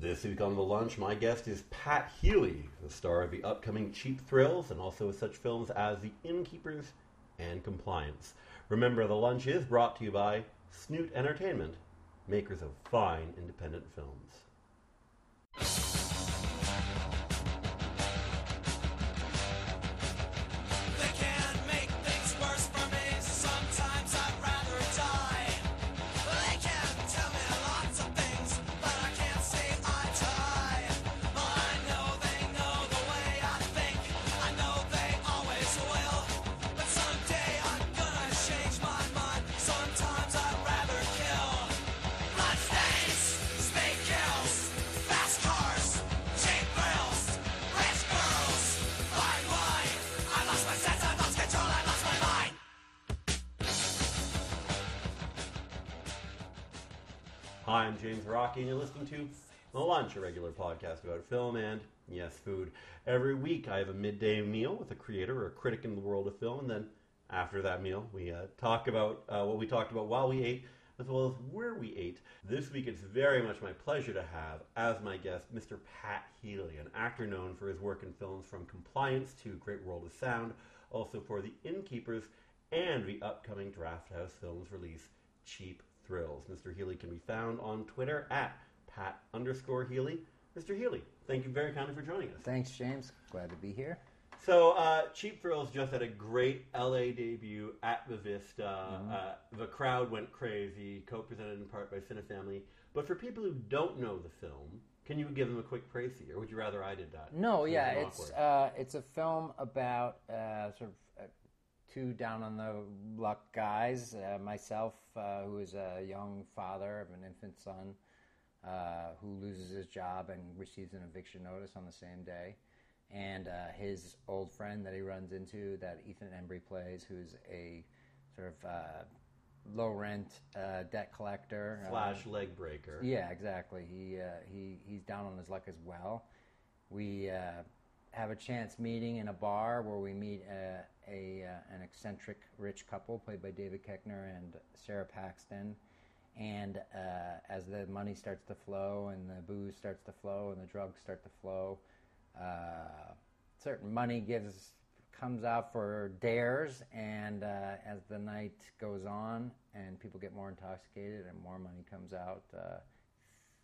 This week on The Lunch, my guest is Pat Healy, the star of the upcoming Cheap Thrills and also such films as The Innkeepers and Compliance. Remember, The Lunch is brought to you by Snoot Entertainment, makers of fine independent films. A regular podcast about film and, yes, food. Every week, I have a midday meal with a creator or a critic in the world of film, and then after that meal, we uh, talk about uh, what we talked about while we ate, as well as where we ate. This week, it's very much my pleasure to have as my guest Mr. Pat Healy, an actor known for his work in films from Compliance to Great World of Sound, also for The Innkeepers and the upcoming Drafthouse Films release, Cheap Thrills. Mr. Healy can be found on Twitter at Pat underscore Healy. Mr. Healy, thank you very kindly for joining us. Thanks, James. Glad to be here. So, uh, Cheap Thrills just had a great LA debut at the Vista. Mm-hmm. Uh, the crowd went crazy, co presented in part by Cinefamily. But for people who don't know the film, can you give them a quick précis, or would you rather I did that? No, Seems yeah, it's uh, it's a film about uh, sort of uh, two down on the luck guys. Uh, myself, uh, who is a young father of an infant son, uh, who loses his job and receives an eviction notice on the same day, and uh, his old friend that he runs into, that Ethan Embry plays, who's a sort of uh, low rent uh, debt collector. slash uh, leg breaker. Yeah, exactly. He uh, he he's down on his luck as well. We uh, have a chance meeting in a bar where we meet a uh, an eccentric rich couple played by David Koechner and Sara Paxton. And uh, as the money starts to flow and the booze starts to flow and the drugs start to flow, uh, certain money gives comes out for dares, and uh, as the night goes on and people get more intoxicated and more money comes out, uh,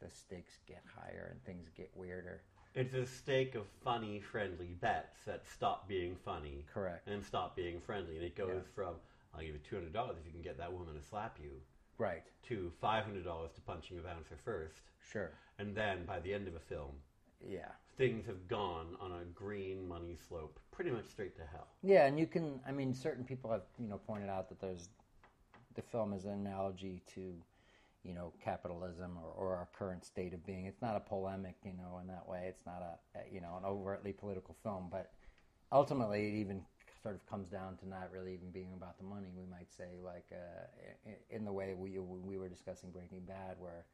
the stakes get higher and things get weirder. It's a stake of funny, friendly bets that stop being funny. Correct. And stop being friendly. And it goes Yeah. from, I'll give you $200 if you can get that woman to slap you, Right. to $500 to punching a bouncer first. Sure. And then by the end of a film, Yeah. things have gone on a green money slope, pretty much straight to hell. Yeah, and you can. I mean, certain people have you know pointed out that there's the film is an analogy to you know capitalism or, or our current state of being. It's not a polemic, you know, in that way. It's not a you know an overtly political film, but ultimately it even sort of comes down to not really even being about the money. We might say like uh, in the way we we were discussing Breaking Bad, where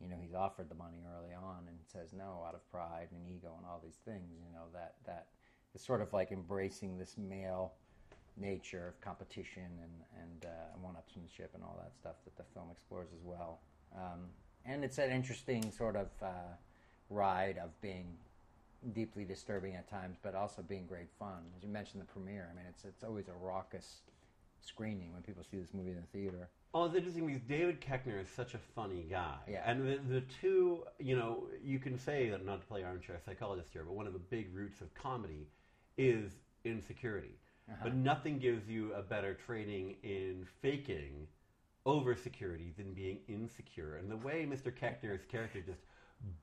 you know he's offered the money early on and says no out of pride and ego and all these things. You know that that is sort of like embracing this male nature of competition and and uh, one-upsmanship and all that stuff that the film explores as well. Um, and it's an interesting sort of uh, ride of being deeply disturbing at times, but also being great fun. As you mentioned, the premiere. I mean, it's it's always a raucous screening when people see this movie in the theater. Oh, it's interesting because David Koechner is such a funny guy. Yeah. And the, the two, you know, you can say that not to play armchair psychologist here, but one of the big roots of comedy is insecurity. Uh-huh. But nothing gives you a better training in faking over security than being insecure. And the way Mr. Koechner's character just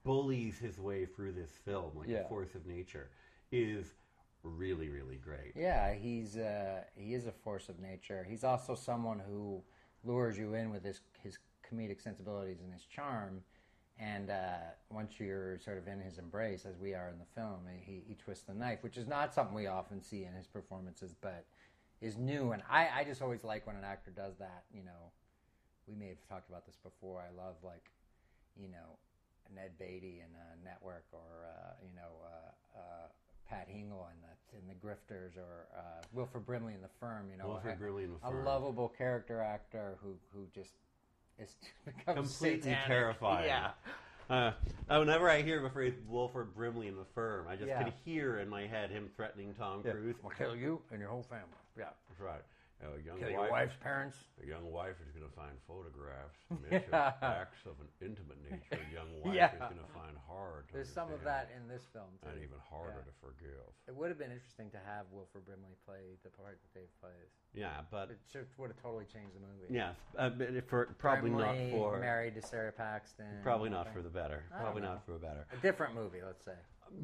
bullies his way through this film like a force of nature is really, really great. Yeah, he's uh, he is a force of nature. He's also someone who lures you in with his his comedic sensibilities and his charm. And uh, once you're sort of in his embrace, as we are in the film, he, he twists the knife, which is not something we often see in his performances, but is new. And I, I just always like when an actor does that. You know, we may have talked about this before. I love like, you know, Ned Beatty in a Network, or uh, you know, uh, uh, Pat Hingle in the in the Grifters, or uh, Wilford Brimley in the Firm. You know, Wilford a, Brimley in The a lovable character actor who who just is Completely satanic. terrifying. Yeah. Uh, uh, whenever I hear the phrase Wilford Brimley in the firm, I just Yeah. can hear in my head him threatening Tom Cruise. I'll kill you and your whole family. Yeah. That's right. A young Kill wife, your wife's parents. A young wife is going to find photographs, of acts of an intimate nature. A young wife Yeah. is going to find hard. To There's some of understand that in this film too. and even harder Yeah. to forgive. It would have been interesting to have Wilford Brimley play the part that Dave plays. Yeah, but It should, would have totally changed the movie. yes, uh, but for probably not for married to Sara Paxton. probably not for the better. Don't Probably know. not for the better. a different movie, let's say.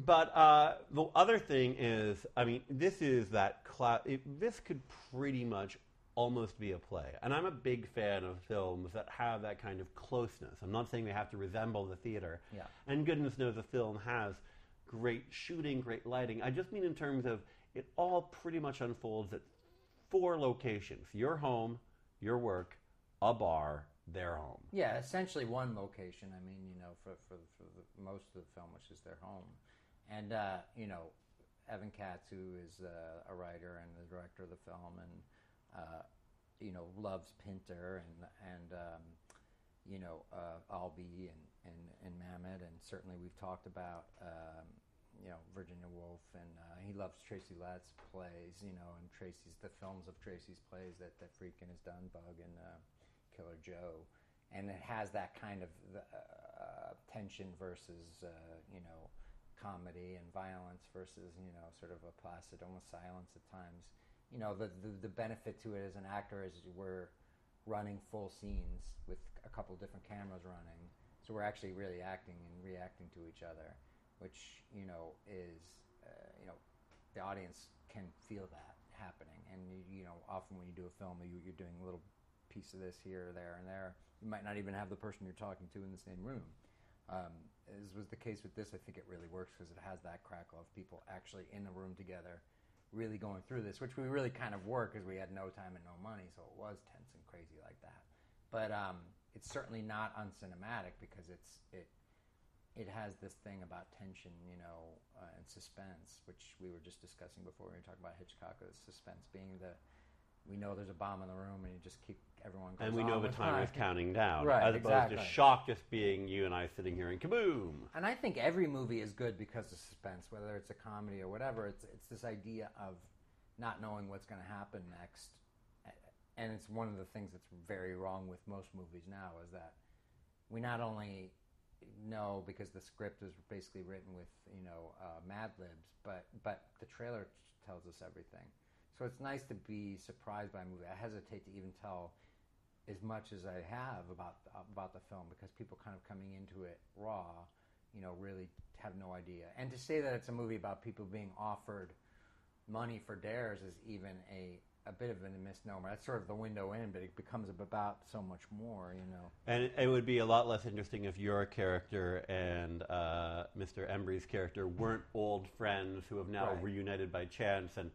But uh, the other thing is, I mean, this is that it, This could pretty much almost be a play, and I'm a big fan of films that have that kind of closeness. I'm not saying they have to resemble the theater, Yeah. and goodness knows the film has great shooting, great lighting. I just mean in terms of it all pretty much unfolds at four locations: your home, your work, a bar, their home. Yeah, essentially one location. I mean, you know, for for, for the, most of the film, which is their home, and uh, you know, Evan Katz, who is uh, a writer and the director of the film, and uh, you know, loves Pinter and and um, you know, uh, Albee and, and and Mamet, and certainly we've talked about. Um, you know Virginia Woolf, and uh, he loves Tracy Letts plays. You know, and Tracy's the films of Tracy's plays that that Friedkin has done, Bug and uh, Killer Joe, and it has that kind of uh, tension versus you know comedy and violence versus you know sort of a placid, almost silence at times. You know, the the, the benefit to it as an actor is we're running full scenes with a couple different cameras running, so we're actually really acting and reacting to each other, which you know is uh, you know the audience can feel that happening, and you, you know often when you do a film, you, you're doing a little piece of this here, or there, and there. You might not even have the person you're talking to in the same room. Um, as was the case with this, I think it really works because it has that crackle of people actually in the room together, really going through this, which we really kind of were because we had no time and no money, so it was tense and crazy like that. But um, it's certainly not uncinematic because it's it it has this thing about tension, you know, uh, and suspense, which we were just discussing before we were talking about Hitchcock. Suspense being the we know there's a bomb in the room, and you just keep everyone. Goes And we know the timer is counting down, Right, as opposed exactly. to shock just being you and I sitting here and kaboom. And I think every movie is good because of suspense, whether it's a comedy or whatever. It's it's this idea of not knowing what's going to happen next, and it's one of the things that's very wrong with most movies now is that we not only know because the script is basically written with you know uh, Mad Libs, but but the trailer tells us everything. So it's nice to be surprised by a movie. I hesitate to even tell as much as I have about about the film because people kind of coming into it raw, you know, really have no idea. And to say that it's a movie about people being offered money for dares is even a a bit of a misnomer. That's sort of the window in, but it becomes about so much more, you know. And it, would be a lot less interesting if your character and uh, Mr. Embry's character weren't old friends who have now Right. reunited by chance. And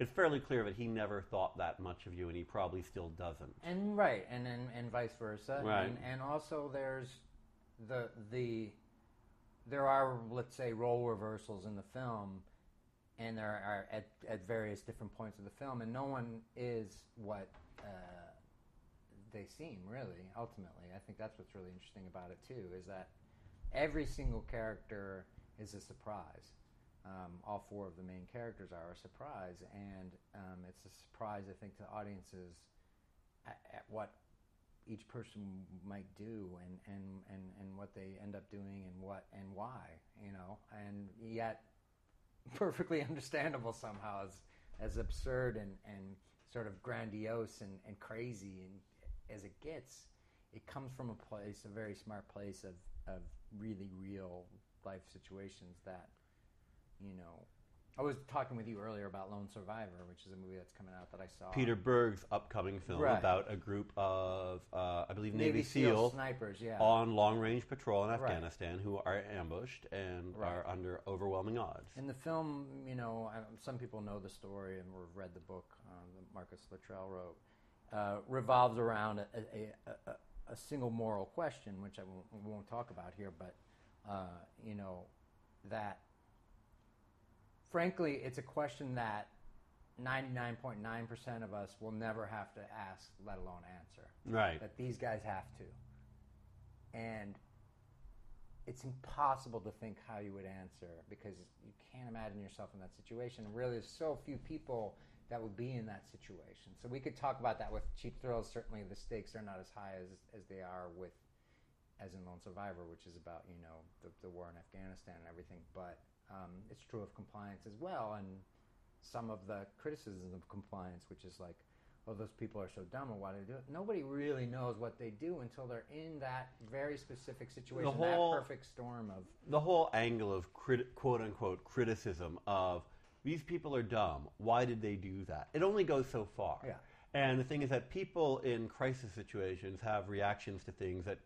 it's fairly clear that he never thought that much of you, and he probably still doesn't. And right, and and, and vice versa. Right. And, and also there's the the there are let's say role reversals in the film, and there are at at various different points of the film, and no one is what. Uh, they seem really ultimately i think that's what's really interesting about it too is that every single character is a surprise um, all four of the main characters are a surprise. And um, it's a surprise i think to audiences at, at what each person might do and, and, and, and what they end up doing and what and why you know? And yet perfectly understandable somehow as as absurd and, and sort of grandiose and, and crazy. And as it gets it comes from a place a very smart place of, of really real life situations that you know I was talking with you earlier about Lone Survivor, which is a movie that's coming out that I saw. Peter Berg's upcoming film Right. about a group of, uh, I believe, Navy, SEAL SEAL snipers, yeah. on long range patrol in Right. Afghanistan who are ambushed and Right. are under overwhelming odds. In the film, you know, I- some people know the story and have read the book um, that Marcus Luttrell wrote. Uh, revolves around a, a, a, a, a single moral question, which I won't, won't talk about here, but uh, you know that. Frankly, it's a question that 99.9% of us will never have to ask, let alone answer Right. that these guys have to. And it's impossible to think how you would answer because you can't imagine yourself in that situation. Really, there's so few people that would be in that situation. So we could talk about that with Cheap Thrills. Certainly, the stakes are not as high as as they are with as in Lone Survivor, which is about you know the, the war in Afghanistan and everything. But um, it's true of compliance as well, and some of the criticisms of compliance, which is like, oh, those people are so dumb, or why do they do it? Nobody really knows what they do until they're in that very specific situation, whole- that perfect storm of the whole angle of crit- quote unquote criticism of these people are dumb. Why did they do that? It only goes so far. Yeah. And the thing is that people in crisis situations have reactions to things that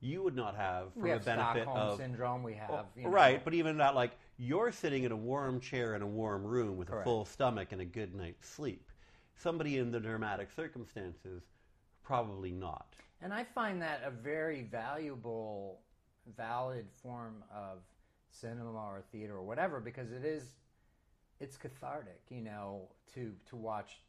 you would not have for the benefit Stockholm of syndrome. We have Well, you know, right, but even that, like you're sitting in a warm chair in a warm room with a full stomach and a good night's sleep. Somebody in the dramatic circumstances, probably not. And I find that a very valuable, valid form of cinema or theater or whatever because it is, it's cathartic, you know, to to watch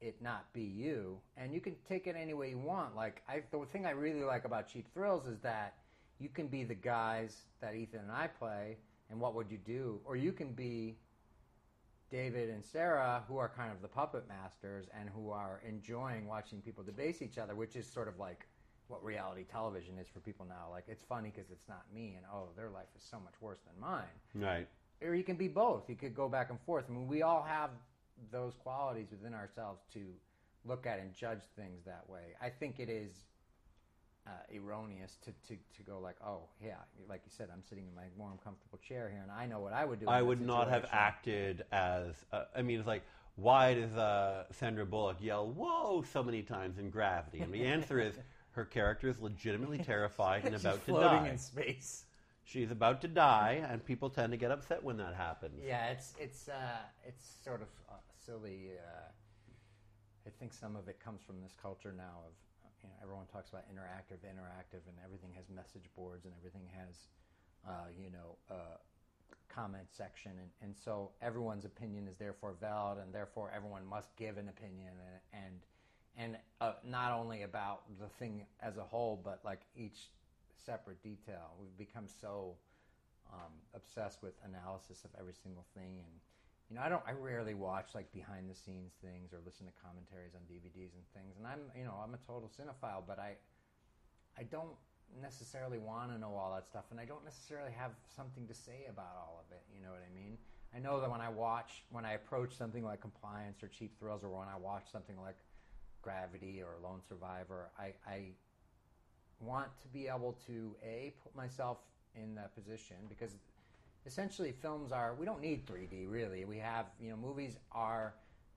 it not be you, and you can take it any way you want. Like I, the thing I really like about Cheap Thrills is that you can be the guys that Ethan and I play, and what would you do? Or you can be David and Sarah, who are kind of the puppet masters and who are enjoying watching people debase each other, which is sort of like what reality television is for people now. Like, it's funny because it's not me, and oh, their life is so much worse than mine. Right. Or you can be both. You could go back and forth. I mean, we all have those qualities within ourselves to look at and judge things that way. I think it is uh, erroneous to, to, to go like, oh, yeah, like you said, I'm sitting in my warm, comfortable chair here, and I know what I would do. I would not have acted as. Uh, I mean, it's like, why does uh, Sandra Bullock yell "Whoa" so many times in Gravity? And the answer is her character is legitimately terrified and about to floating die. in space. She's about to die, and people tend to get upset when that happens. Yeah, it's it's uh, it's sort of uh, silly. Uh, I think some of it comes from this culture now of you know everyone talks about interactive, interactive, and everything has message boards and everything has uh, you know uh, comment section, and, and so everyone's opinion is therefore valid, and therefore everyone must give an opinion, and and and uh, not only about the thing as a whole, but like each separate detail. We've become so um, obsessed with analysis of every single thing, and you know, I don't. I rarely watch like behind the scenes things or listen to commentaries on DVDs and things. And I'm, you know, I'm a total cinephile, but I, I don't necessarily want to know all that stuff, and I don't necessarily have something to say about all of it. You know what I mean? I know that when I watch, when I approach something like Compliance or Cheap Thrills, or when I watch something like Gravity or Lone Survivor, I, I want to be able to a put myself in that position because essentially films are we don't need 3D really. We have you know movies are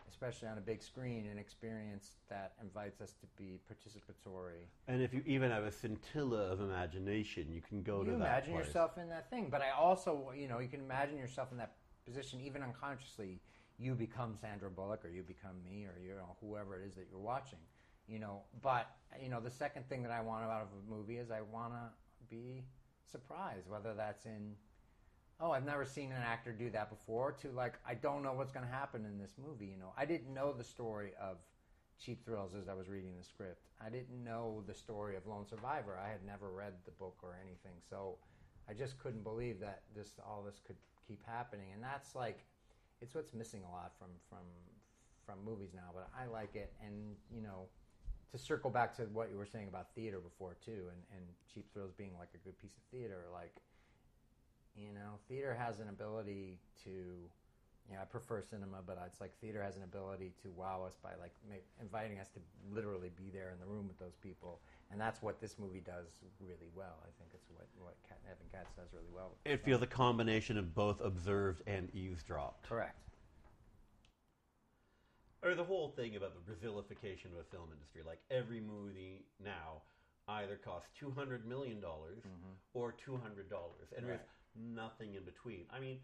especially on a big screen an experience that invites us to be participatory. And if you even have a scintilla of imagination, you can go you to that you imagine place. yourself in that thing, but I also you know you can imagine yourself in that position even unconsciously. You become Sandra Bullock, or you become me, or you know whoever it is that you're watching. You know, but you know the second thing that I want out of a movie is I want to be surprised, whether that's in oh, I've never seen an actor do that before, to like, I don't know what's going to happen in this movie. You know, I didn't know the story of Cheap Thrills as I was reading the script. I didn't know the story of Lone Survivor. I had never read the book or anything, so I just couldn't believe that this all this could keep happening. And that's like, it's what's missing a lot from from from movies now. But I like it, and you know. To circle back to what you were saying about theater before too, and, and Cheap Thrills being like a good piece of theater, like you know, theater has an ability to, you know, I prefer cinema, but it's like theater has an ability to wow us by like ma- inviting us to literally be there in the room with those people, and that's what this movie does really well. I think it's what what Kat, Evan Katz does really well. It feels a combination of both observed and eavesdropped. correct. Or the whole thing about the Brazilification of a film industry. Like every movie now either costs two hundred million dollars mm-hmm. or two hundred dollars, and there's nothing in between. I mean,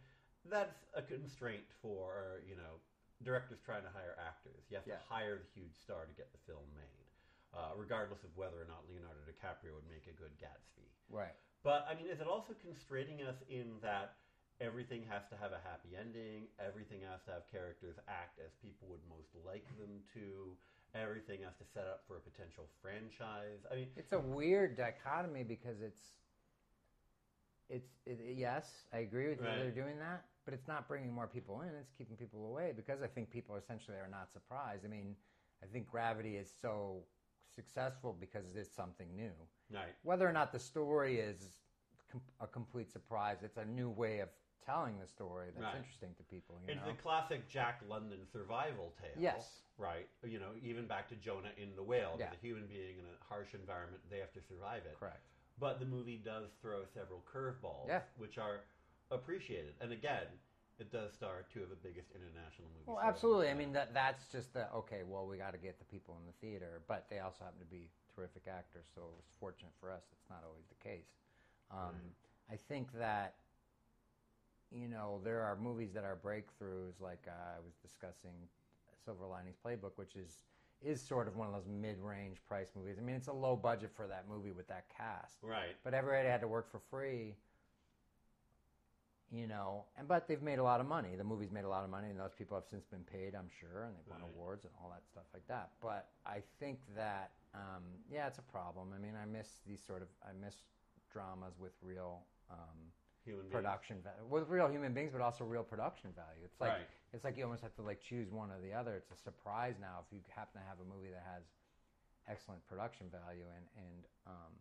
that's a constraint for you know directors trying to hire actors. You have Yeah. to hire the huge star to get the film made, uh, regardless of whether or not Leonardo DiCaprio would make a good Gatsby. Right. But I mean, is it also constraining us in that everything has to have a happy ending? Everything has to have characters act as people would most like them to. Everything has to set up for a potential franchise. I mean, It's a weird dichotomy because it's it's it, yes, I agree with you. They're doing that, but it's not bringing more people in. It's keeping people away because I think people essentially are not surprised. I mean, I think Gravity is so successful because it's something new. Right. Whether or not the story is com- a complete surprise, it's a new way of telling the story that's Right. interesting to people. You It's know? the classic Jack London survival tale. Yes. Right. You know, even back to Jonah in the whale. Yeah. The human being in a harsh environment, they have to survive it. Correct. But the movie does throw several curveballs, Yeah. which are appreciated. And again, it does star two of the biggest international movies. Well, absolutely. I mean, that that's just the okay. Well, we got to get the people in the theater, but they also happen to be terrific actors. So it's fortunate for us. It's not always the case. Um, I think that you know there are movies that are breakthroughs. Like uh, I was discussing Silver Linings Playbook, which is is sort of one of those mid-range price movies. I mean, it's a low budget for that movie with that cast, Right. but everybody had to work for free you know and but they've made a lot of money the movie's made a lot of money and those people have since been paid i'm sure and they've won Right. awards and all that stuff like that but i think that um, yeah it's a problem i mean i miss these sort of i miss dramas with real um, Human beings. production value with real human beings but also real production value it's like Right. it's like you almost have to like choose one or the other it's a surprise now if you happen to have a movie that has excellent production value and and um,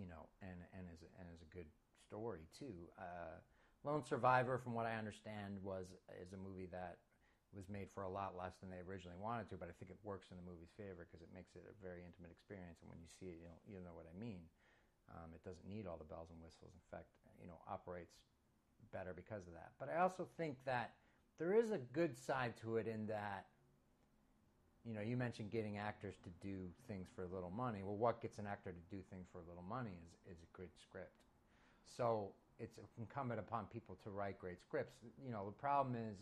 you know, and and is and is a good story too. Uh, Lone Survivor, from what I understand, was is a movie that was made for a lot less than they originally wanted to, but I think it works in the movie's favor because it makes it a very intimate experience, and when you see it, you know, you know what I mean. Um, it doesn't need all the bells and whistles. In fact, you know, operates better because of that. But I also think that there is a good side to it in that you know, you mentioned getting actors to do things for a little money. Well, what gets an actor to do things for a little money is, is a great script. So it's incumbent upon people to write great scripts. You know, the problem is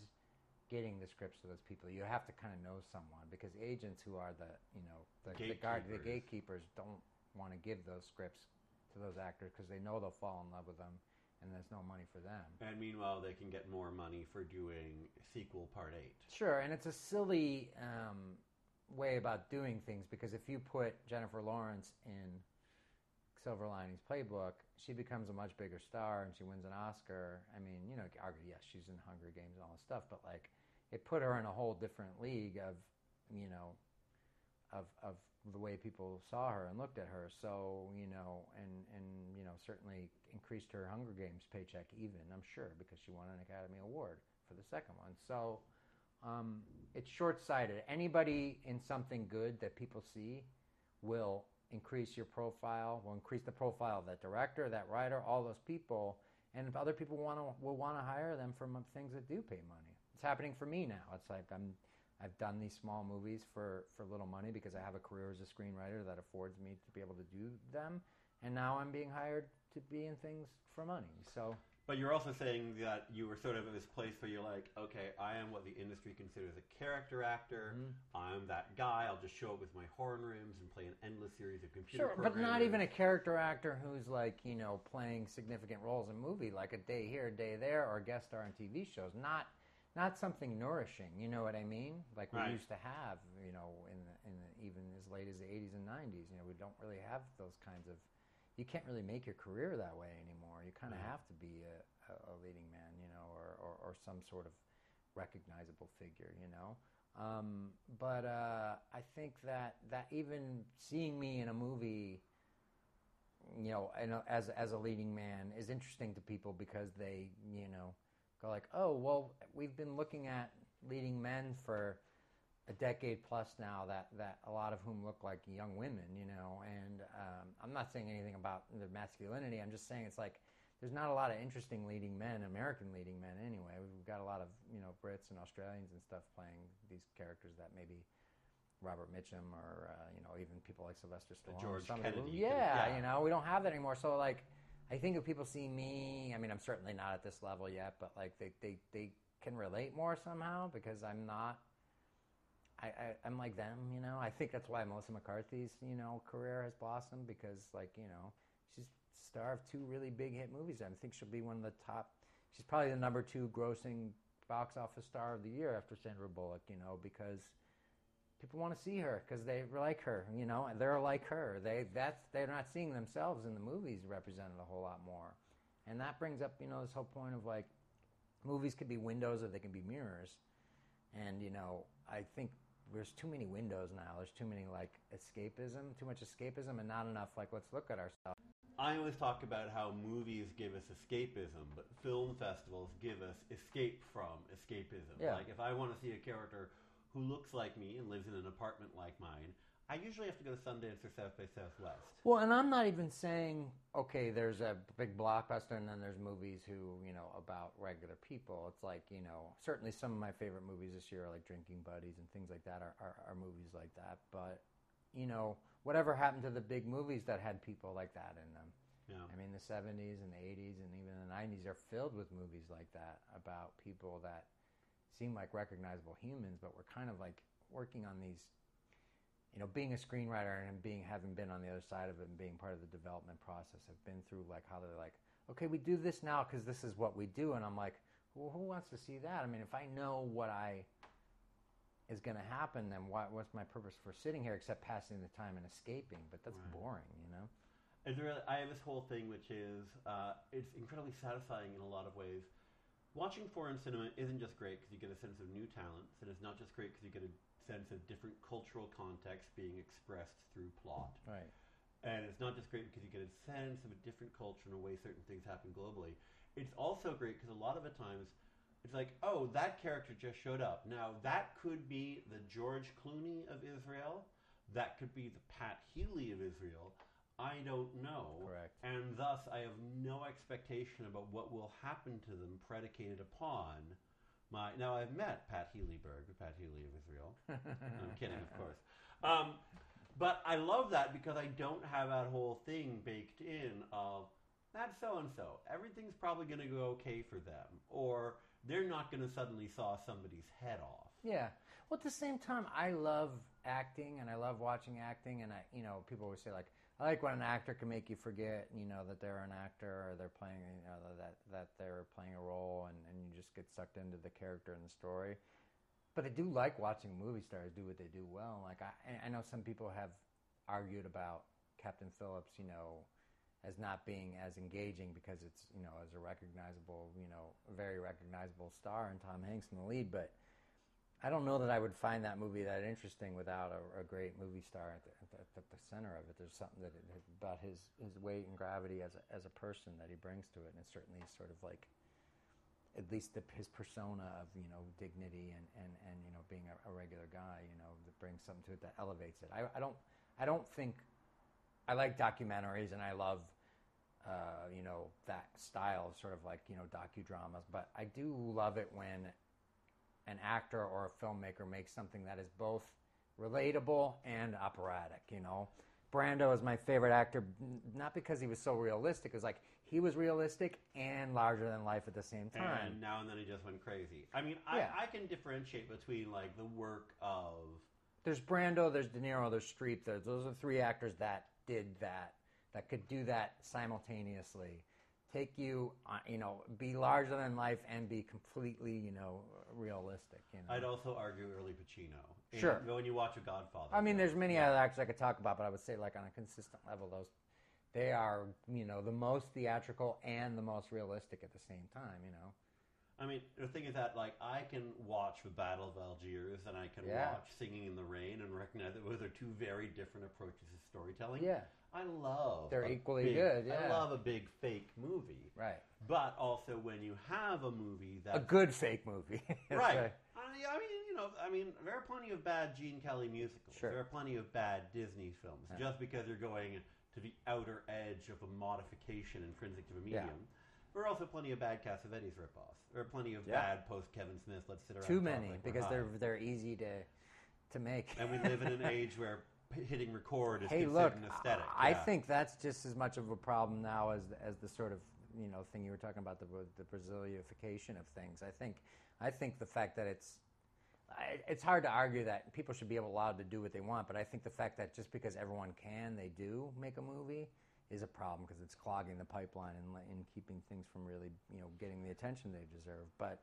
getting the scripts to those people. You have to kind of know someone because agents who are the, you know, the, the, guard, the gatekeepers don't want to give those scripts to those actors because they know they'll fall in love with them and there's no money for them. And meanwhile, they can get more money for doing sequel part eight. Sure, and it's a silly um, way about doing things because if you put Jennifer Lawrence in Silver Linings Playbook, she becomes a much bigger star and she wins an Oscar. I mean, you know, argue, yes, she's in Hunger Games and all this stuff, but like, it put her in a whole different league of, you know, of of the way people saw her and looked at her. So you know, and and you know, certainly increased her Hunger Games paycheck even. I'm sure because she won an Academy Award for the second one. So um, it's short-sighted. Anybody in something good that people see will increase your profile. Will increase the profile of that director, that writer, all those people, and if other people want to will want to hire them from things that do pay money. It's happening for me now. It's like I'm I've done these small movies for, for little money because I have a career as a screenwriter that affords me to be able to do them. And now I'm being hired to be in things for money. So, But you're also saying that you were sort of in this place where you're like, okay, I am what the industry considers a character actor. Mm-hmm. I'm that guy. I'll just show up with my horn rims and play an endless series of computer sure, but not even a character actor who's like, you know, playing significant roles in a movie, like a day here, a day there, or a guest star on TV shows. Not not something nourishing, you know what I mean? Like we Right. used to have, you know, in the, in the, even as late as the 80s and 90s. You know, we don't really have those kinds of. You can't really make your career that way anymore. You kind of Mhm. have to be a, a, a leading man, you know, or, or, or some sort of recognizable figure, you know. Um, but uh, I think that that even seeing me in a movie, you know, and as as a leading man is interesting to people because they, you know, go like, oh, well, we've been looking at leading men for a decade plus now that, that a lot of whom look like young women, you know, and um, I'm not saying anything about the masculinity. I'm just saying it's like there's not a lot of interesting leading men, American leading men anyway. We've got a lot of, you know, Brits and Australians and stuff playing these characters that maybe Robert Mitchum or, uh, you know, even people like Sylvester Stallone. George Kennedy, yeah, yeah. you know, we don't have that anymore. So, like, I think if people see me, I mean, I'm certainly not at this level yet, but like they, they, they can relate more somehow because I'm not. I, I, I'm like them, you know. I think that's why Melissa McCarthy's, you know, career has blossomed because, like, you know, she's star of two really big hit movies. I think she'll be one of the top. She's probably the number two grossing box office star of the year after Sandra Bullock, you know, because people want to see her because they like her. You know, they're like her. They that's they're not seeing themselves in the movies represented a whole lot more, and that brings up you know this whole point of like movies could be windows or they can be mirrors, and you know I think there's too many windows now. There's too many like escapism, too much escapism, and not enough like let's look at ourselves. I always talk about how movies give us escapism, but film festivals give us escape from escapism. Yeah. Like if I want to see a character who looks like me and lives in an apartment like mine, I usually have to go to Sundance or South by Southwest. Well, and I'm not even saying okay, there's a big blockbuster, and then there's movies who you know about regular people. It's like you know, certainly some of my favorite movies this year are like Drinking Buddies and things like that are, are, are movies like that. But you know, whatever happened to the big movies that had people like that in them? Yeah. I mean, the 70s and the 80s and even the 90s are filled with movies like that about people that seem like recognizable humans, but we're kind of like working on these. You know, being a screenwriter and being having been on the other side of it and being part of the development process, I've been through like how they're like, okay, we do this now because this is what we do, and I'm like, well, who wants to see that? I mean, if I know what I is going to happen, then what, what's my purpose for sitting here except passing the time and escaping? But that's Right. boring, you know. It's really, I have this whole thing which is uh, it's incredibly satisfying in a lot of ways. Watching foreign cinema isn't just great because you get a sense of new talents, and it's not just great because you get a sense of different cultural context being expressed through plot. Right. And it's not just great because you get a sense of a different culture and a way certain things happen globally. It's also great because a lot of the times it's like, oh, that character just showed up. Now, that could be the George Clooney of Israel. That could be the Pat Healy of Israel. I don't know. Correct. And thus, I have no expectation about what will happen to them predicated upon my. Now, I've met Pat Healyberg, Pat Healy of Israel. I'm kidding, of course. Um, but I love that because I don't have that whole thing baked in of that's so and so. Everything's probably going to go okay for them, or they're not going to suddenly saw somebody's head off. Yeah. Well, at the same time, I love acting and I love watching acting. And I, you know, people always say like, I like when an actor can make you forget, you know, that they're an actor or they're playing, you know, that that they're playing a role, and and you just get sucked into the character and the story. But I do like watching movie stars do what they do well. Like I, I know some people have argued about Captain Phillips, you know, as not being as engaging because it's you know as a recognizable you know very recognizable star and Tom Hanks in the lead, but I don't know that I would find that movie that interesting without a, a great movie star at the, at, the, at the center of it. There's something that it, about his his weight and gravity as a, as a person that he brings to it, and it's certainly sort of like at least the, his persona of you know dignity and, and, and you know being a, a regular guy, you know, that brings something to it that elevates it. I, I don't I don't think I like documentaries and I love uh, you know that style of sort of like you know docudramas, but I do love it when an actor or a filmmaker makes something that is both relatable and operatic. You know, Brando is my favorite actor, not because he was so realistic. It was like he was realistic and larger than life at the same time. And now and then he just went crazy. I mean, I, Yeah. I can differentiate between like the work of there's Brando, there's De Niro, there's Streep. There's, those are three actors that did that, that could do that simultaneously. Take you, uh, you know, be larger than life and be completely, you know, realistic. You know. I'd also argue early Pacino. And Sure. When you watch a Godfather. I mean, there's many other actors I could talk about, but I would say, like on a consistent level, those they are, you know, the most theatrical and the most realistic at the same time. You know. I mean, the thing is that like I can watch the Battle of Algiers and I can Yeah. watch Singing in the Rain and recognize that those are two very different approaches to storytelling. Yeah. I love. They're equally big- good, I love a big fake movie. Right. But also when you have a movie that A good fake movie. Right. I mean, you know, I mean, there are plenty of bad Gene Kelly musicals. Sure. There are plenty of bad Disney films. Just because you're going to the outer edge of a modification intrinsic to a Yeah. medium. There are also plenty of bad Cassavetes ripoffs. There are plenty of Yeah. bad post Kevin Smith. Let's sit around. Too many like because high. they're they're easy to to make. And we live in an age where hitting record is hey, look, an aesthetic. I Yeah. think that's just as much of a problem now as as the sort of you know thing you were talking about the the Brazilification of things. I think I think the fact that it's it's hard to argue that people should be able allowed to do what they want, but I think the fact that just because everyone can, they do make a movie is a problem because it's clogging the pipeline and, and keeping things from really you know getting the attention they deserve. But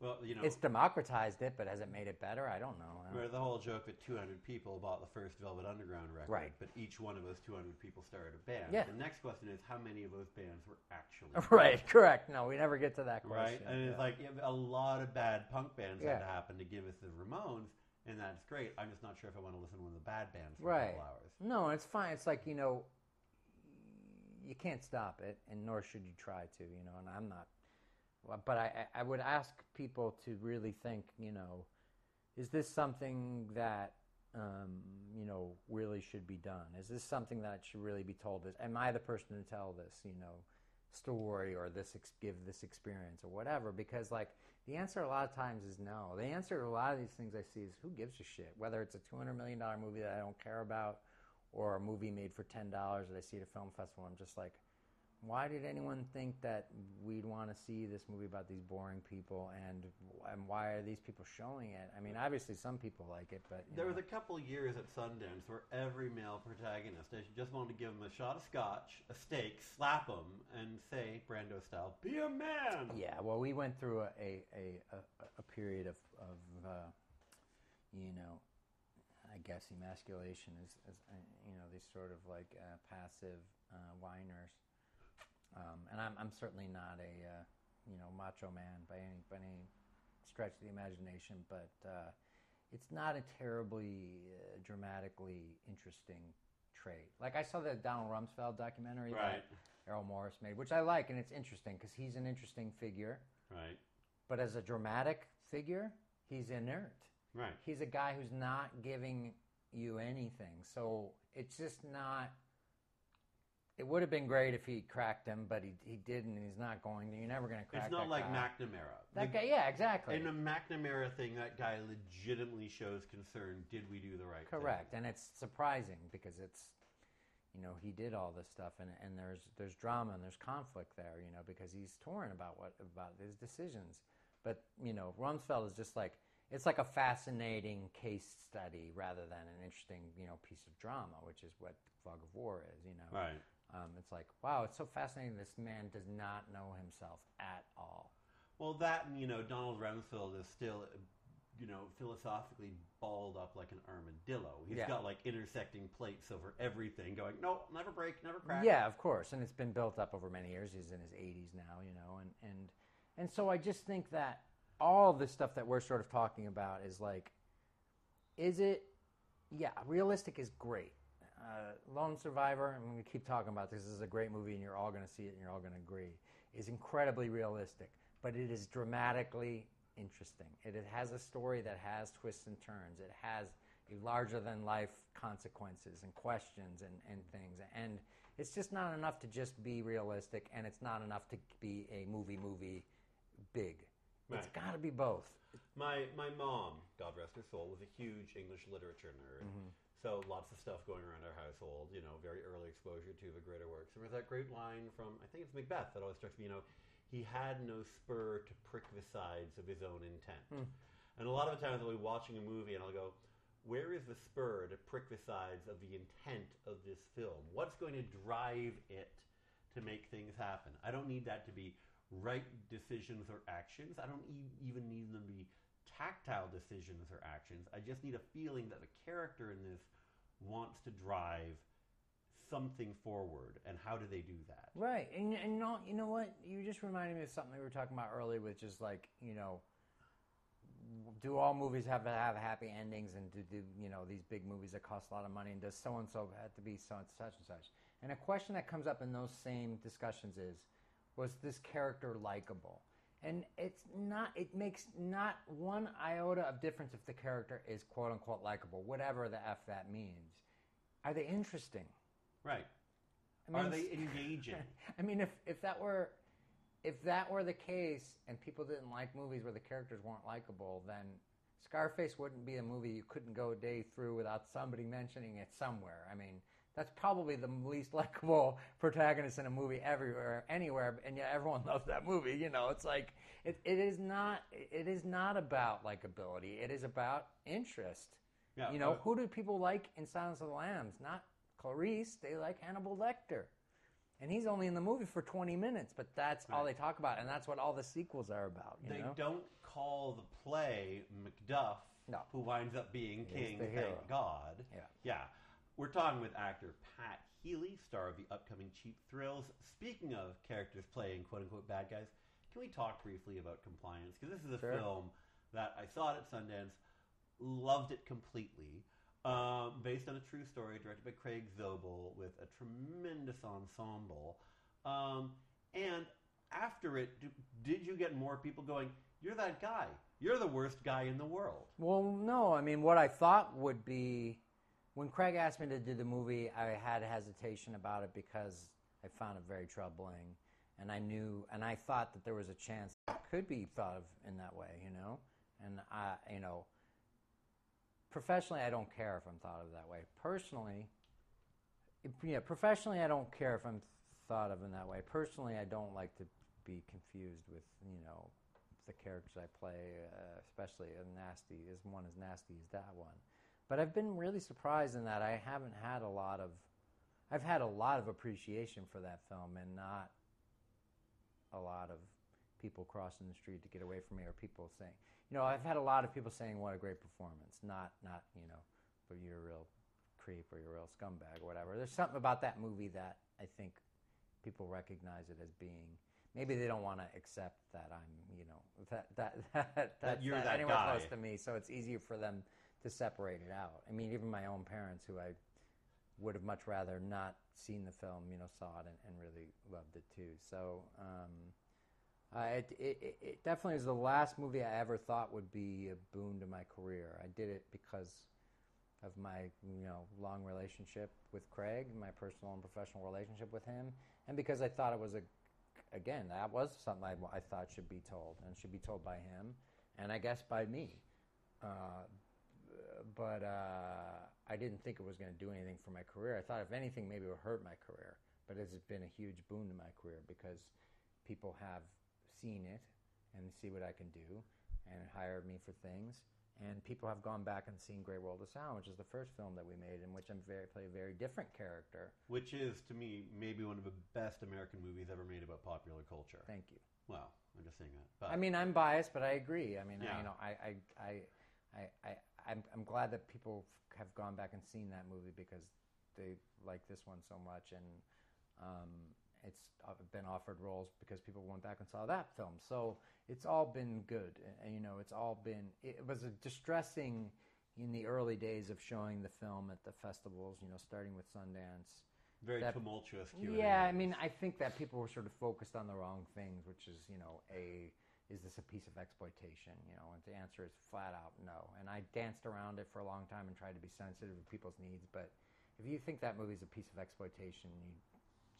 Well, you know, It's democratized it, but has it made it better? I don't know. I don't- Where the whole joke that 200 people bought the first Velvet Underground record, Right. but each one of those 200 people started a band. Yeah. The next question is how many of those bands were actually Right, correct. No, we never get to that question. right? And it's like yeah, a lot of bad punk bands had to happen to give us the Ramones, and that's great. I'm just not sure if I want to listen to one of the bad bands for a right. couple hours. No, it's fine. It's like you know, you can't stop it, and nor should you try to. You know, and I'm not. But I, I would ask people to really think. You know, is this something that um, you know really should be done? Is this something that should really be told? Is am I the person to tell this? You know, story or this ex- give this experience or whatever? Because like the answer a lot of times is no. The answer to a lot of these things I see is who gives a shit? Whether it's a two hundred million dollar movie that I don't care about or a movie made for ten dollars that I see at a film festival. I'm just like, why did anyone think that we'd want to see this movie about these boring people, and and why are these people showing it? I mean, obviously some people like it, but There know. was a couple years at Sundance where every male protagonist, I just wanted to give him a shot of scotch, a steak, slap him, and say, Brando style, be a man! Yeah, well, we went through a a, a, a, a period of of uh, you know, I guess emasculation is, is uh, you know these sort of like uh, passive uh, whiners, um, and I'm I'm certainly not a uh, you know macho man by any by any stretch of the imagination, but uh, it's not a terribly uh, dramatically interesting trait. Like I saw the Donald Rumsfeld documentary Right. that Errol Morris made, which I like, and it's interesting because he's an interesting figure. Right, But as a dramatic figure, he's inert. right. He's a guy who's not giving you anything. So it's just not. It would have been great if he cracked him, but he, he didn't, and he's not going to. You're never going to crack him. It's not that like guy. McNamara. That The- guy, yeah, exactly. In a McNamara thing, that guy legitimately shows concern. Did we do the right thing? Correct, and it's surprising because it's, you know, he did all this stuff, and, and there's there's drama and there's conflict there, you know, because he's torn about what about his decisions. But you know, Rumsfeld is just like it's like a fascinating case study rather than an interesting, you know, piece of drama, which is what Fog of War is, you know. Right. Um, it's like, wow, it's so fascinating. This man does not know himself at all. Well, that and you know, Donald Rumsfeld is still, you know, philosophically balled up like an armadillo. He's Yeah. got like intersecting plates over everything, going, no, never break, never crack. Yeah, of course, and it's been built up over many years. He's in his 80s now, you know, and and and so I just think that all the stuff that we're sort of talking about is like, is it? Yeah, realistic is great. Uh, Lone Survivor, I'm going to keep talking about this. This is a great movie, and you're all going to see it, and you're all going to agree. Is incredibly realistic, but it is dramatically interesting. It, it has a story that has twists and turns. It has larger than life consequences and questions and, and things. And it's just not enough to just be realistic, and it's not enough to be a movie movie big. It's got to be both. My my mom, God rest her soul, was a huge English literature nerd. So lots of stuff going around our household. You know, very early exposure to the greater works. There was that great line from I think it's Macbeth that always strikes me. You know, he had no spur to prick the sides of his own intent. Hmm. And a lot of the times I'll be watching a movie and I'll go, where is the spur to prick the sides of the intent of this film? What's going to drive it to make things happen? I don't need that to be right decisions or actions. I don't e- even need them to be tactile decisions or actions. I just need a feeling that the character in this wants to drive something forward. And how do they do that? Right, and and know, you know what? You just reminded me of something we were talking about earlier, which is like, you know, do all movies have to have happy endings, and do, do you know these big movies that cost a lot of money, and does so and so have to be so and such and such? And a question that comes up in those same discussions is, was this character likable? And it's not. It makes not one iota of difference if the character is quote unquote likable, whatever the f that means. Are they interesting? Right. I mean, Are they engaging? I mean, if if that were if that were the case, and people didn't like movies where the characters weren't likable, then Scarface wouldn't be a movie you couldn't go a day through without somebody mentioning it somewhere. I mean, that's probably the least likable protagonist in a movie everywhere, anywhere, and yet everyone loves that movie. You know, it's like it, it is not it is not about likability. It is about interest. Yeah, you know, uh, who do people like in Silence of the Lambs? Not Clarice. They like Hannibal Lecter. and he's only in the movie for 20 minutes, but that's all they talk about, and that's what all the sequels are about. You They know? don't call the play Macduff, No. who winds up being king, thank. God. Yeah. Yeah. We're talking with actor Pat Healy, star of the upcoming Cheap Thrills. Speaking of characters playing quote unquote bad guys, can we talk briefly about Compliance? Because this is a Sure. film that I saw it at Sundance, loved it completely. Um, based on a true story, directed by Craig Zobel, with a tremendous ensemble. Um, and after it, d- did you get more people going, You're that guy. You're the worst guy in the world? Well, no. I mean, what I thought would be when Craig asked me to do the movie, I had hesitation about it because I found it very troubling, and I knew, and I thought that there was a chance it could be thought of in that way, you know. And I, you know, professionally, I don't care if I'm thought of that way. Personally, yeah, professionally, I don't care if I'm thought of in that way. Personally, I don't like to be confused with, you know, the characters I play, uh, especially a nasty, as one as nasty as that one. But I've been really surprised in that I haven't had a lot of, I've had a lot of appreciation for that film and not a lot of people crossing the street to get away from me or people saying, you know, I've had a lot of people saying what a great performance, not, not, you know, but you're a real creep or you're a real scumbag or whatever. There's something about that movie that I think people recognize it as being. Maybe they don't want to accept that I'm, you know, that that that, that's you're not that anywhere guy. close to me. So it's easier for them to separate it out. I mean, even my own parents, who I would have much rather not seen the film, you know, saw it and, and really loved it too. So um, uh, it, it, it definitely was the last movie I ever thought would be a boon to my career. I did it because of my you know long relationship with Craig, my personal and professional relationship with him, and because I thought it was a again that was something I, I thought should be told and should be told by him, and I guess by me. Uh, but uh, I didn't think it was going to do anything for my career. I thought if anything, maybe it would hurt my career. But it's been a huge boon to my career because people have seen it and see what I can do and hired me for things. And people have gone back and seen Great World of Sound, which is the first film that we made, in which I'm very play a very different character. Which is, to me, maybe one of the best American movies ever made about popular culture. Thank you. Well, I'm just saying that. But I mean, I'm biased, but I agree. I mean, Yeah. I, you know, I, I, I, I, I, I'm, I'm glad that people have gone back and seen that movie because they like this one so much, and um, it's uh, been offered roles because people went back and saw that film. So it's all been good, and you know, it's all been. It was a distressing in the early days of showing the film at the festivals. You know, starting with Sundance. very that- tumultuous Q&A. Yeah, I mean, I think that people were sort of focused on the wrong things, which is, you know, a is this a piece of exploitation? You know, and the answer is flat out no. And I danced around it for a long time and tried to be sensitive to people's needs. But if you think that movie's a piece of exploitation, you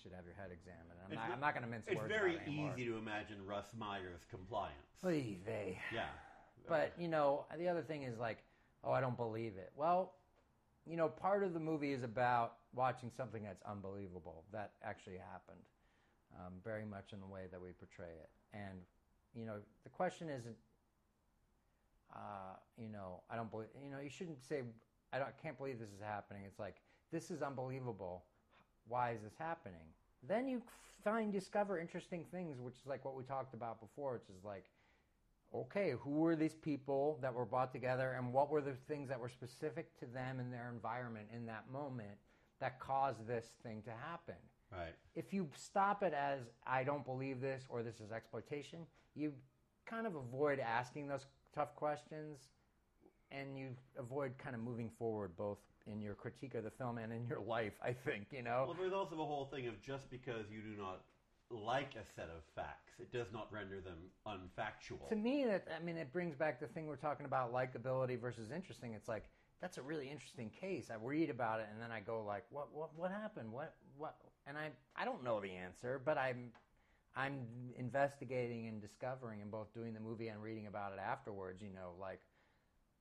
should have your head examined. I'm It's not, not going to mince It's words. It's very it easy to imagine Russ Meyer's compliance. Oy vey. Yeah. But you know, the other thing is like, oh, I don't believe it. Well, you know, part of the movie is about watching something that's unbelievable that actually happened, um, very much in the way that we portray it. And you know, the question isn't, uh, you know, I don't believe. You know, you shouldn't say, I don't, I can't believe this is happening. It's like this is unbelievable. Why is this happening? Then you find discover interesting things, which is like what we talked about before, which is like okay, who were these people that were brought together and what were the things that were specific to them and their environment in that moment that caused this thing to happen? Right. If you stop it as, I don't believe this or this is exploitation, you kind of avoid asking those tough questions and you avoid kind of moving forward both in your critique of the film and in your life, I think, you know? Well, there's also the whole thing of just because you do not like a set of facts, it does not render them unfactual. to me that i mean it brings back the thing we're talking about likability versus interesting it's like that's a really interesting case i read about it and then i go like what what what happened what what and i i don't know the answer but i'm i'm investigating and discovering and both doing the movie and reading about it afterwards you know like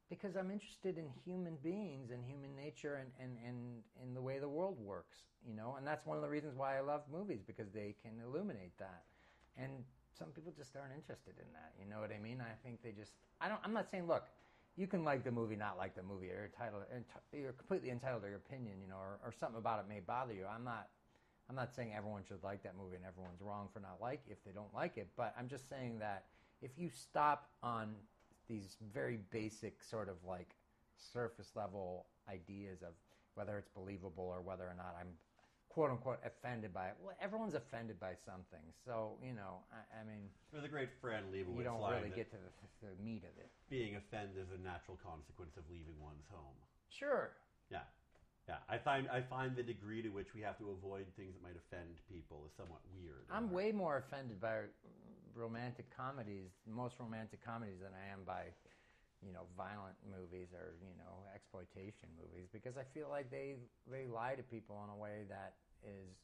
because i'm interested in human beings and human nature and and and in the way the world works you know? And that's one of the reasons why i love movies because they can illuminate that. And some people just aren't interested in that you know what i mean? I think they just i don't i'm not saying look you can like the movie not like the movie you're entitled you're completely entitled to your opinion you know or, or something about it may bother you. I'm not I'm not saying everyone should like that movie and everyone's wrong for not like if they don't like it, but I'm just saying that if you stop on these very basic sort of like surface level ideas of whether it's believable or whether or not I'm quote unquote offended by it. Well, everyone's offended by something, so you know, I, I mean, For the great Fran Lebowitz you don't really get to the, the meat of it. being offended is a natural consequence of leaving one's home. Sure, Yeah, yeah. I find I find the degree to which we have to avoid things that might offend people is somewhat weird. I'm way more offended by romantic comedies, most romantic comedies, than I am by, you know, violent movies or you know exploitation movies because I feel like they they lie to people in a way that is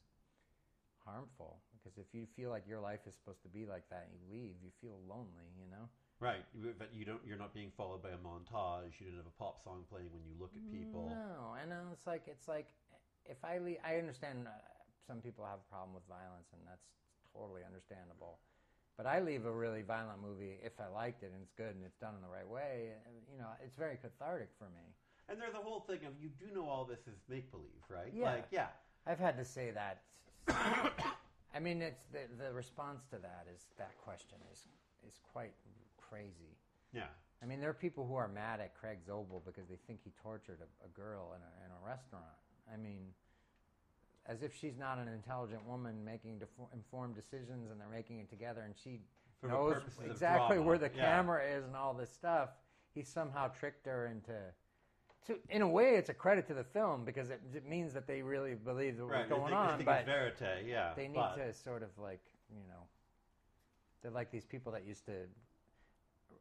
harmful. Because if you feel like your life is supposed to be like that, and you leave, you feel lonely. You know. Right, but you don't. You're not being followed by a montage. You don't have a pop song playing when you look at people. No, and then it's like it's like if I leave, I understand uh, some people have a problem with violence, and that's totally understandable. But I leave a really violent movie if I liked it and it's good and it's done in the right way. You know, it's very cathartic for me. And there's a whole thing of you do know all this is make believe, right? Yeah. Like, yeah. I've had to say that. I mean, it's the the response to that is that question is is quite crazy. Yeah. I mean, there are people who are mad at Craig Zobel because they think he tortured a, a girl in a, in a restaurant. I mean, as if she's not an intelligent woman making defo- informed decisions and they're making it together and she For knows exactly where the yeah. camera is and all this stuff. He somehow tricked her into. To, in a way, it's a credit to the film because it, it means that they really believe what Right. was going on. They but verite, yeah. they need but- to sort of like you know they're like these people that used to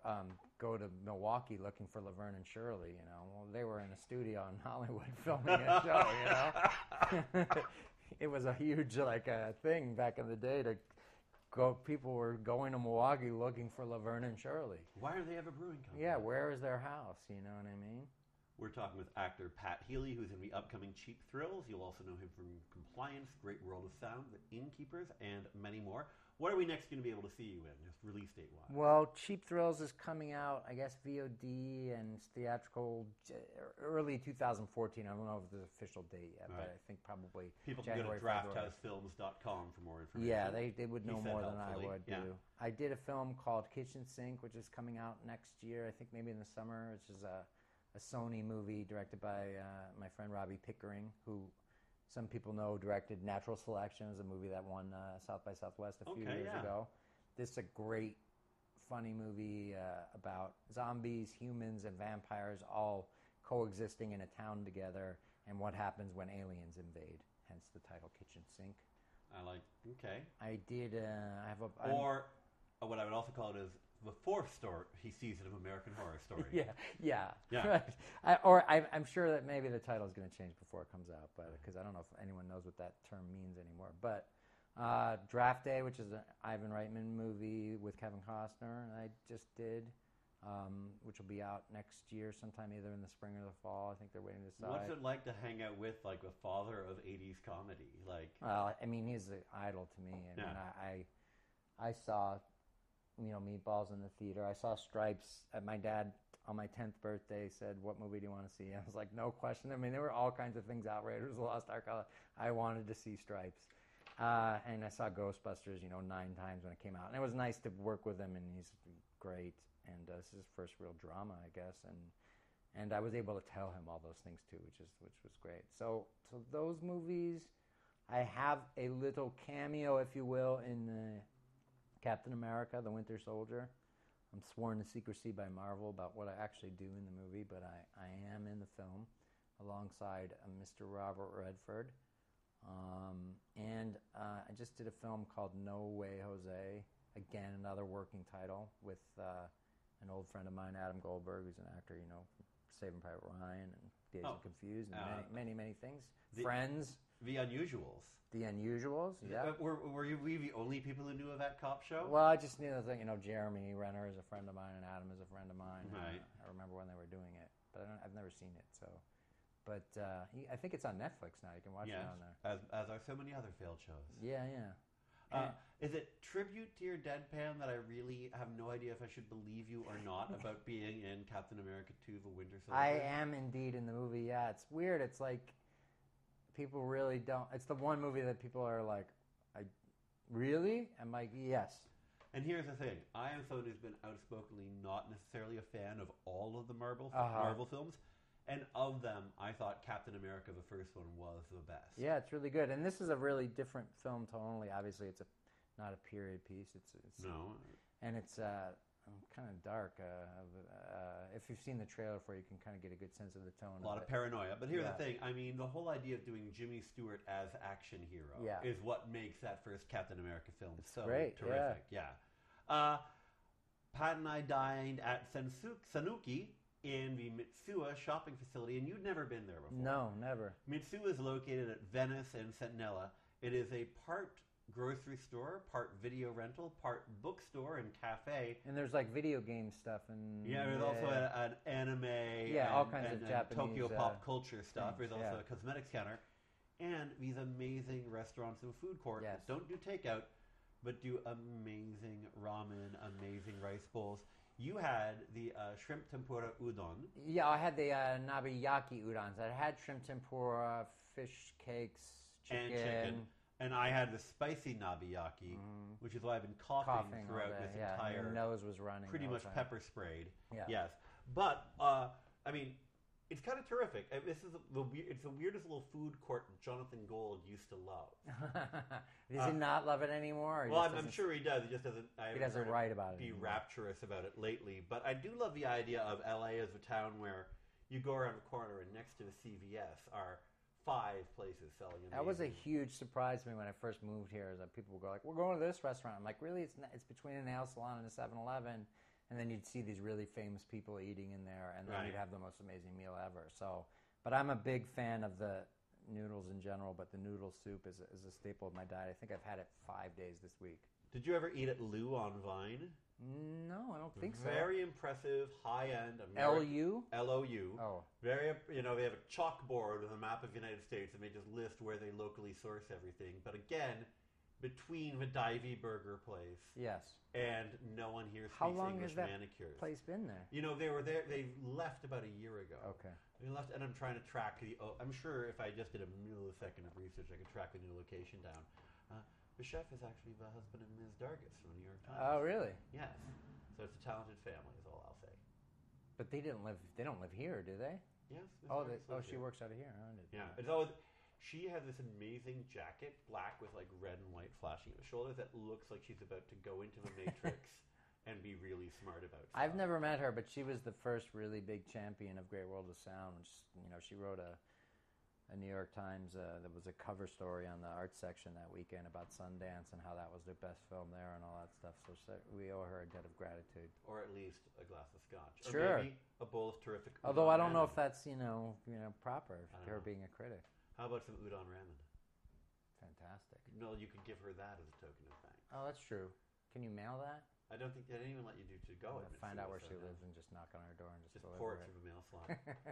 um, go to Milwaukee looking for Laverne and Shirley. You know, well, they were in a studio in Hollywood filming a show. You know, it was a huge like uh, thing back in the day to go. People were going to Milwaukee looking for Laverne and Shirley. Why do they have a brewing company? Yeah, where is their house? You know what I mean? We're talking with actor Pat Healy, who's in the upcoming Cheap Thrills. You'll also know him from Compliance, Great World of Sound, The Innkeepers, and many more. What are we next going to be able to see you in, just release date wise? Well, Cheap Thrills is coming out, I guess, VOD and theatrical early 2014. I don't know if there's an official date yet, All but right. I think probably People can January, go to drafthousefilms.com for more information. Yeah, they, they would know more than I would yeah. do. I did a film called Kitchen Sink, which is coming out next year. I think maybe in the summer, which is a, a Sony movie directed by uh, my friend Robbie Pickering, who some people know directed Natural Selection, is a movie that won uh, South by Southwest a few Okay, years yeah. ago. This is a great, funny movie uh, about zombies, humans, and vampires all coexisting in a town together, and what happens when aliens invade. Hence the title Kitchen Sink. I like, okay. I did. Uh, I have a. I'm- Or uh, what I would also call it is the fourth story he season of American Horror Story. yeah, yeah, Yeah. Right. I, or I, I'm sure that maybe the title is going to change before it comes out, but because I don't know if anyone knows what that term means anymore. But uh, Draft Day, which is an Ivan Reitman movie with Kevin Costner, I just did, um, which will be out next year, sometime either in the spring or the fall. I think they're waiting to decide. What's it like to hang out with like the father of '80s comedy? Like, Well, I mean, he's an idol to me. Mean, Yeah. I, I, I saw, you know, Meatballs in the theater. I saw Stripes. Uh, my dad on my tenth birthday said, "What movie do you want to see?" I was like, "No question." I mean, there were all kinds of things out. Raiders of the Lost Ark. I wanted to see Stripes, uh, and I saw Ghostbusters. You know, nine times when it came out, and it was nice to work with him. And he's great. And uh, this is his first real drama, I guess. And and I was able to tell him all those things too, which is which was great. So so those movies. I have a little cameo, if you will, in uh, Captain America: The Winter Soldier. I'm sworn to secrecy by Marvel about what I actually do in the movie, but I, I am in the film alongside uh, Mr. Robert Redford. Um, and uh, I just did a film called No Way Jose. Again, another working title with uh, an old friend of mine, Adam Goldberg, who's an actor, you know, Saving Private Ryan and Dazed Oh, and Confused and uh, many, many, many things. the- Friends, the Unusuals. The Unusuals. Yeah. Uh, Were, were you we the only people who knew of that cop show? Well, I just knew that you know Jeremy Renner is a friend of mine and Adam is a friend of mine. Uh, Right. I remember when they were doing it, but I don't, I've never seen it. So, but uh, he, I think it's on Netflix now. You can watch yes, it on there. as, as are so many other failed shows. Yeah, yeah. Uh, is it tribute to your deadpan that I really have no idea if I should believe you or not about being in Captain America 2 The Winter Soldier? I am indeed in the movie. Yeah, it's weird. It's like people really don't. It's the one movie that people are like, I really. I'm like, yes. And here's the thing: I am someone who's been outspokenly not necessarily a fan of all of the Marvel Uh-huh. Marvel films, and of them, I thought Captain America, the first one, was the best. Yeah, it's really good. And this is a really different film tonally. Obviously, it's a not a period piece. It's, it's No, and it's uh, kind of dark. Uh, uh, if you've seen the trailer for, it, you can kind of get a good sense of the tone. a lot of of paranoia. But here's Yeah. the thing: I mean, the whole idea of doing Jimmy Stewart as action hero Yeah. is what makes that first Captain America film so great, terrific. Yeah. Uh, Pat and I dined at Sanuki in the Mitsuwa shopping facility, and you'd never been there before. No, never. Mitsuwa is located at Venice and Centinela. It is a part grocery store, part video rental, part bookstore and cafe. And there's like video game stuff and Yeah, there's also a, an anime, Yeah, all and- kinds of and- and Japanese, Tokyo uh, pop culture stuff. things, There's also yeah. a cosmetics counter, and these amazing restaurants and food court Yes. that don't do takeout, but do amazing ramen, amazing rice bowls. You had the uh, shrimp tempura udon. Yeah, I had the uh, nabeyaki udons. I had shrimp tempura, fish cakes, chicken. and chicken. And I had the spicy nabeyaki, which is why I've been coughing. Coughing throughout this yeah, entire your nose was running. pretty much time. pepper sprayed. Yeah. Yes, but uh, I mean, it's kind of terrific. Uh, This is the it's the weirdest little food court Jonathan Gold used to love. Does he not love it anymore? or he Uh, well, I'm, I'm sure he does. He just doesn't. I haven't doesn't write about it Be anymore. rapturous about it lately, but I do love the idea of LA as a town where you go around the corner and next to the CVS are five places selling. That was a huge surprise to me when I first moved here. Is that people would go like, "We're going to this restaurant." I'm like, "Really? It's not, it's between a nail salon and a 7-Eleven." And then you'd see these really famous people eating in there, and then Right. you'd have the most amazing meal ever. So, but I'm a big fan of the noodles in general, but the noodle soup is, is a staple of my diet. I think I've had it five days this week. Did you ever eat at Lou on Vine? No, I don't think so. Very impressive, high end. LU? L O U. Oh. Very, you know, they have a chalkboard with a map of the United States and they just list where they locally source everything. But again, between the Divey Burger place Yes. and no one here speaks How long English has that manicures. place been there? You know, they were there, they left about a year ago. Okay. They left, and I'm trying to track the. Oh, I'm sure if I just did a millisecond of research, I could track the new location down. Uh, the chef is actually the husband of Ms. Dargis from the New York Times. Oh, really? Yes. So it's a talented family, is all I'll say. But they didn't live. They don't live here, do they? Yes. Ms. Oh, they, oh, she here. works out of here. Oh, huh? Yeah, it's always. She has this amazing jacket, black with like red and white flashing at the shoulders, that looks like she's about to go into the Matrix and be really smart about. Stuff. I've never met her, but she was the first really big champion of Great World of Sound. Which, you know, she wrote a, a New York Times. Uh, there was a cover story on the art section that weekend about Sundance and how that was the best film there and all that stuff. So she- we owe her a debt of gratitude. or at least a glass of scotch, or Sure. maybe a bowl of terrific. Although I don't know if that's you know you know proper. Her know. being a critic, How about some udon ramen? fantastic. No, you could give her that as a token of thanks. Oh, that's true. Can you mail that? I don't think they didn't even let you do to go. Find out where she lives and just knock on her door and just, Just pour it through the mail slot.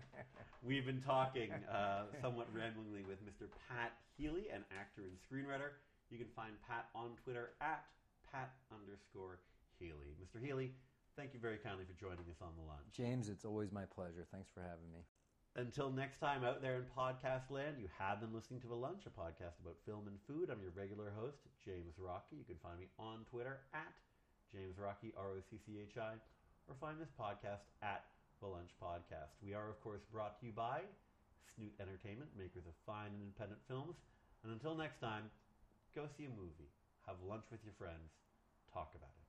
We've been talking uh, somewhat ramblingly with Mr. Pat Healy, an actor and screenwriter. You can find Pat on Twitter at Pat underscore Healy. Mr. Healy, thank you very kindly for joining us on the lunch. James, it's always my pleasure. Thanks for having me. Until next time out there in podcast land, you have been listening to The Lunch, a podcast about film and food. I'm your regular host, James Rocchi. You can find me on Twitter at James Rocchi, R O C C H I, or find this podcast at The Lunch Podcast. We are, of course, brought to you by Snoot Entertainment, makers of fine and independent films. And until next time, go see a movie, have lunch with your friends, talk about it.